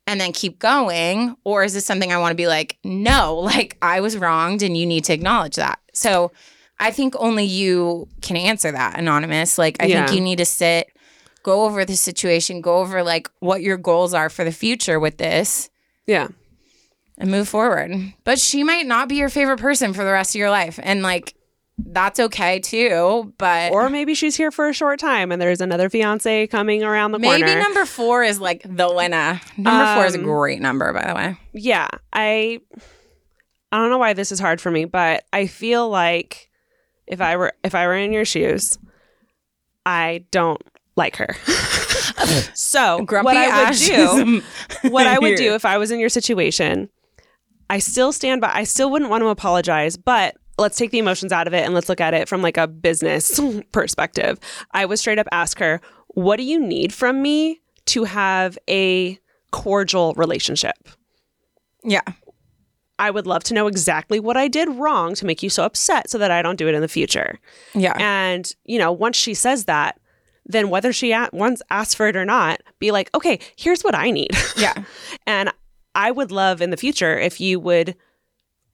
S1: and then keep going? Or is this something I want to be like, no, like I was wronged and you need to acknowledge that. So I think only you can answer that, anonymous. Like I
S2: Yeah.
S1: think you need to sit, go over the situation, go over like what your goals are for the future with this
S2: Yeah.
S1: and move forward. But she might not be your favorite person for the rest of your life. And like, that's okay too. But
S2: Or maybe she's here for a short time and there's another fiance coming around the
S1: maybe
S2: corner.
S1: Maybe number four is like the winner. Number four is a
S2: Um,
S1: great number, by the way.
S2: yeah. I I don't know why this is hard for me, but I feel like if I were if I were in your shoes, I don't like her. so
S1: Grumpy
S2: what I would do what I would do if I was in your situation, I still stand by. I still wouldn't want to apologize, but let's take the emotions out of it and let's look at it from like a business perspective. I would straight up ask her, "What do you need from me to have a cordial relationship?"
S1: yeah.
S2: I would love to know exactly what I did wrong to make you so upset so that I don't do it in the future.
S1: Yeah.
S2: And, you know, once she says that, then whether she a- once asks for it or not, be like, okay, here's what I need.
S1: Yeah.
S2: and I would love in the future if you would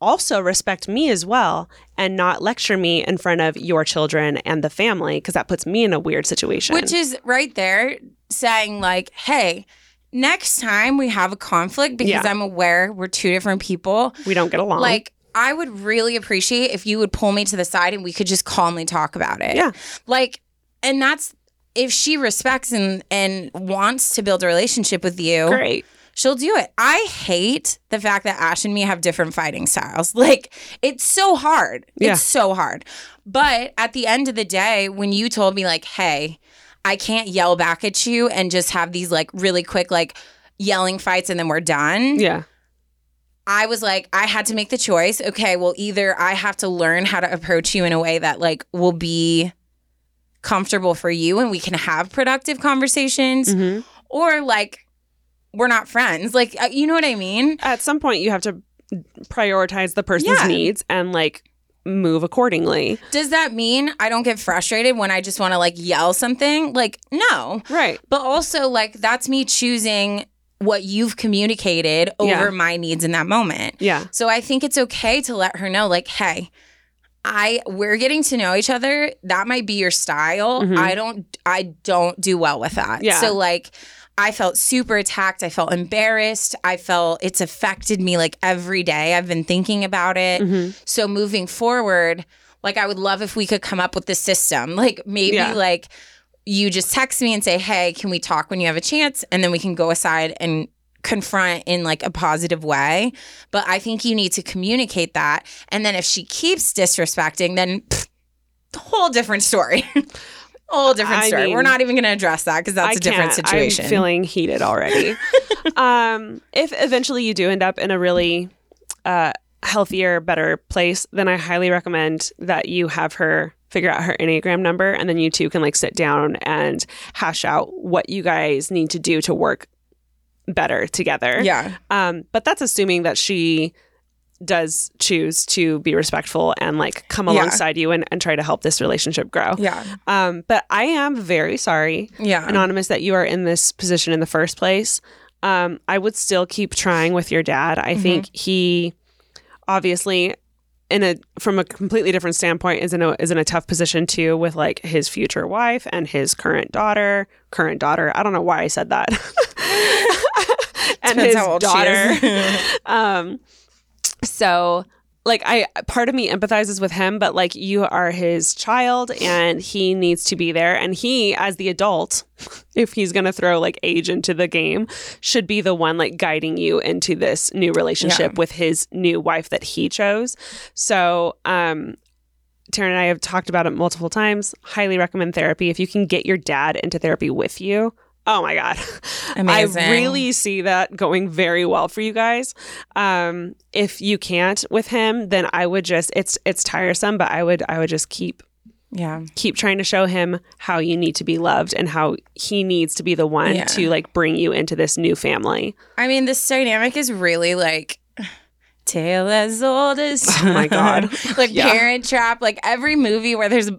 S2: also respect me as well and not lecture me in front of your children and the family because that puts me in a weird situation.
S1: Which is right there saying, like, hey, next time we have a conflict because
S2: Yeah.
S1: I'm aware we're two different people.
S2: we don't get along.
S1: Like, I would really appreciate if you would pull me to the side and we could just calmly talk about it.
S2: Yeah.
S1: Like, and that's if she respects and and wants to build a relationship with you,
S2: great.
S1: she'll do it. I hate the fact that Ash and me have different fighting styles. Like, it's so hard.
S2: Yeah.
S1: It's so hard. But at the end of the day, when you told me, like, hey, I can't yell back at you and just have these like really quick, like, yelling fights and then we're done.
S2: Yeah.
S1: I was like, I had to make the choice. Okay, well, either I have to learn how to approach you in a way that like will be comfortable for you and we can have productive conversations,
S2: Mm-hmm.
S1: or like we're not friends. Like, uh, you know what I mean?
S2: At some point, you have to prioritize the person's
S1: Yeah.
S2: needs and like move accordingly.
S1: Does that mean I don't get frustrated when I just want to like yell something? Like, no.
S2: Right.
S1: But also, like, that's me choosing what you've communicated over
S2: Yeah.
S1: my needs in that moment.
S2: Yeah.
S1: So I think it's okay to let her know, like, hey, I we're getting to know each other. That might be your style. I don't I don't do well with that.
S2: Mm-hmm. Yeah.
S1: So like I felt super attacked. I felt embarrassed. I felt it's affected me like every day. I've been thinking about it.
S2: Mm-hmm.
S1: So moving forward, like I would love if we could come up with the system. Like maybe
S2: Yeah.
S1: like you just text me and say, "Hey, can we talk when you have a chance?" and then we can go aside and confront in like a positive way. But I think you need to communicate that. And then if she keeps disrespecting, then pfft, whole different story. whole different
S2: I
S1: story.
S2: mean,
S1: We're not even going to address that because that's
S2: I
S1: a different situation.
S2: I'm feeling heated already. um, if eventually you do end up in a really uh, healthier, better place, then I highly recommend that you have her figure out her Enneagram number, and then you two can like sit down and hash out what you guys need to do to work better together.
S1: Yeah.
S2: Um, but that's assuming that she does choose to be respectful and like come
S1: Yeah.
S2: alongside you and, and try to help this relationship grow.
S1: Yeah.
S2: Um, but I am very sorry,
S1: Yeah.
S2: Anonymous, that you are in this position in the first place. Um, I would still keep trying with your dad. I think he obviously in a from a completely different standpoint is in a is in a tough position too with like his future wife and his current daughter. Current daughter. I don't know why I said that. and
S1: Depends
S2: his
S1: how old she
S2: daughter.
S1: is.
S2: um so like i part of me empathizes with him but like you are his child and he needs to be there and he as the adult if he's going to throw like age into the game should be the one like guiding you into this new relationship
S1: Yeah.
S2: with his new wife that he chose so um Taryne and I have talked about it multiple times. Highly recommend therapy. If you can get your dad into therapy with you, oh my God.
S1: Amazing.
S2: I really see that going very well for you guys. Um, if you can't with him, then I would just it's it's tiresome, but I would I would just keep
S1: Yeah.
S2: keep trying to show him how you need to be loved and how he needs to be the one
S1: Yeah.
S2: to like bring you into this new family.
S1: I mean, this dynamic is really like tale as old as
S2: Oh my God.
S1: like
S2: Yeah.
S1: Parent Trap. Like every movie where there's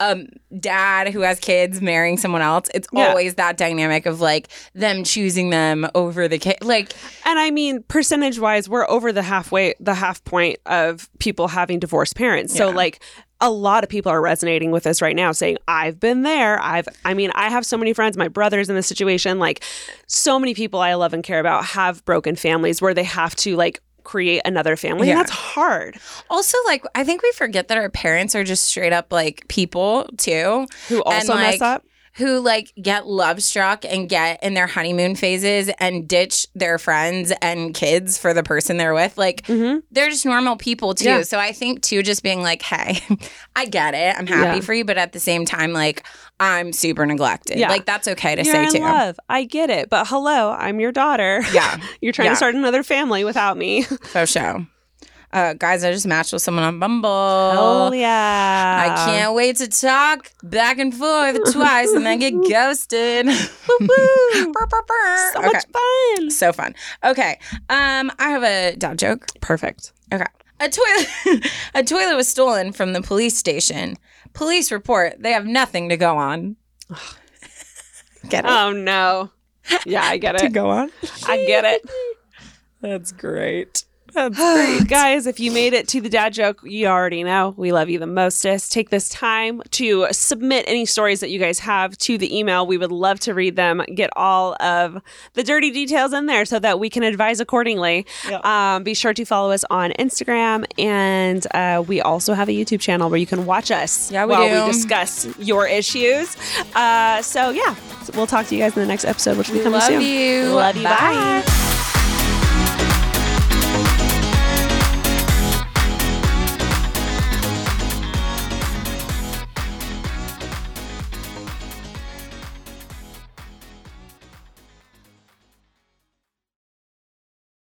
S1: a um, dad who has kids marrying someone else, it's
S2: Yeah.
S1: always that dynamic of like them choosing them over the kid. Like,
S2: And I mean, percentage wise, we're over the halfway, the half point of people having divorced parents. So, like, a lot of people are resonating with this right now, saying, I've been there. I've, I mean, I have so many friends, my brother's in this situation. Like, so many people I love and care about have broken families where they have to, like, create another family.
S1: Yeah.
S2: And that's hard.
S1: also, like, I think we forget that our parents are just straight up like people too.
S2: Who also
S1: And,
S2: mess
S1: like,
S2: up.
S1: Who like get love struck and get in their honeymoon phases and ditch their friends and kids for the person they're with. Like they're just normal people too.
S2: Mm-hmm. Yeah.
S1: So I think too, just being like, hey, I get it. I'm happy
S2: Yeah.
S1: for you, but at the same time, like I'm super neglected.
S2: Yeah.
S1: Like that's okay to
S2: You're
S1: say too.
S2: love. I get it. But hello, I'm your daughter.
S1: Yeah.
S2: You're trying
S1: Yeah.
S2: to start another family without me.
S1: For sure. Uh, guys, I just matched with someone on Bumble.
S2: Oh, yeah.
S1: I can't wait to talk back and forth twice and then get ghosted. Burr, burr, burr.
S2: So
S1: Okay.
S2: much fun.
S1: So fun. Okay. Um, I have a dad joke.
S2: Perfect.
S1: Okay. A toilet a toilet was stolen from the police station. Police report they have nothing to go on. Get it?
S2: Oh, no. Yeah, I get it.
S1: to go on?
S2: I get it.
S1: That's great. That's
S2: Guys, if you made it to the dad joke, you already know we love you the mostest. Take this time to submit any stories that you guys have to the email. We would love to read them, get all of the dirty details in there so that we can advise accordingly. Um, be sure to follow us on Instagram, and uh, we also have a YouTube channel where you can watch us
S1: Yeah, we
S2: while
S1: do.
S2: we discuss your issues. Uh, so, yeah, we'll talk to you guys in the next episode, which will be coming
S1: Love
S2: soon.
S1: you.
S2: Love you.
S1: Bye.
S2: bye.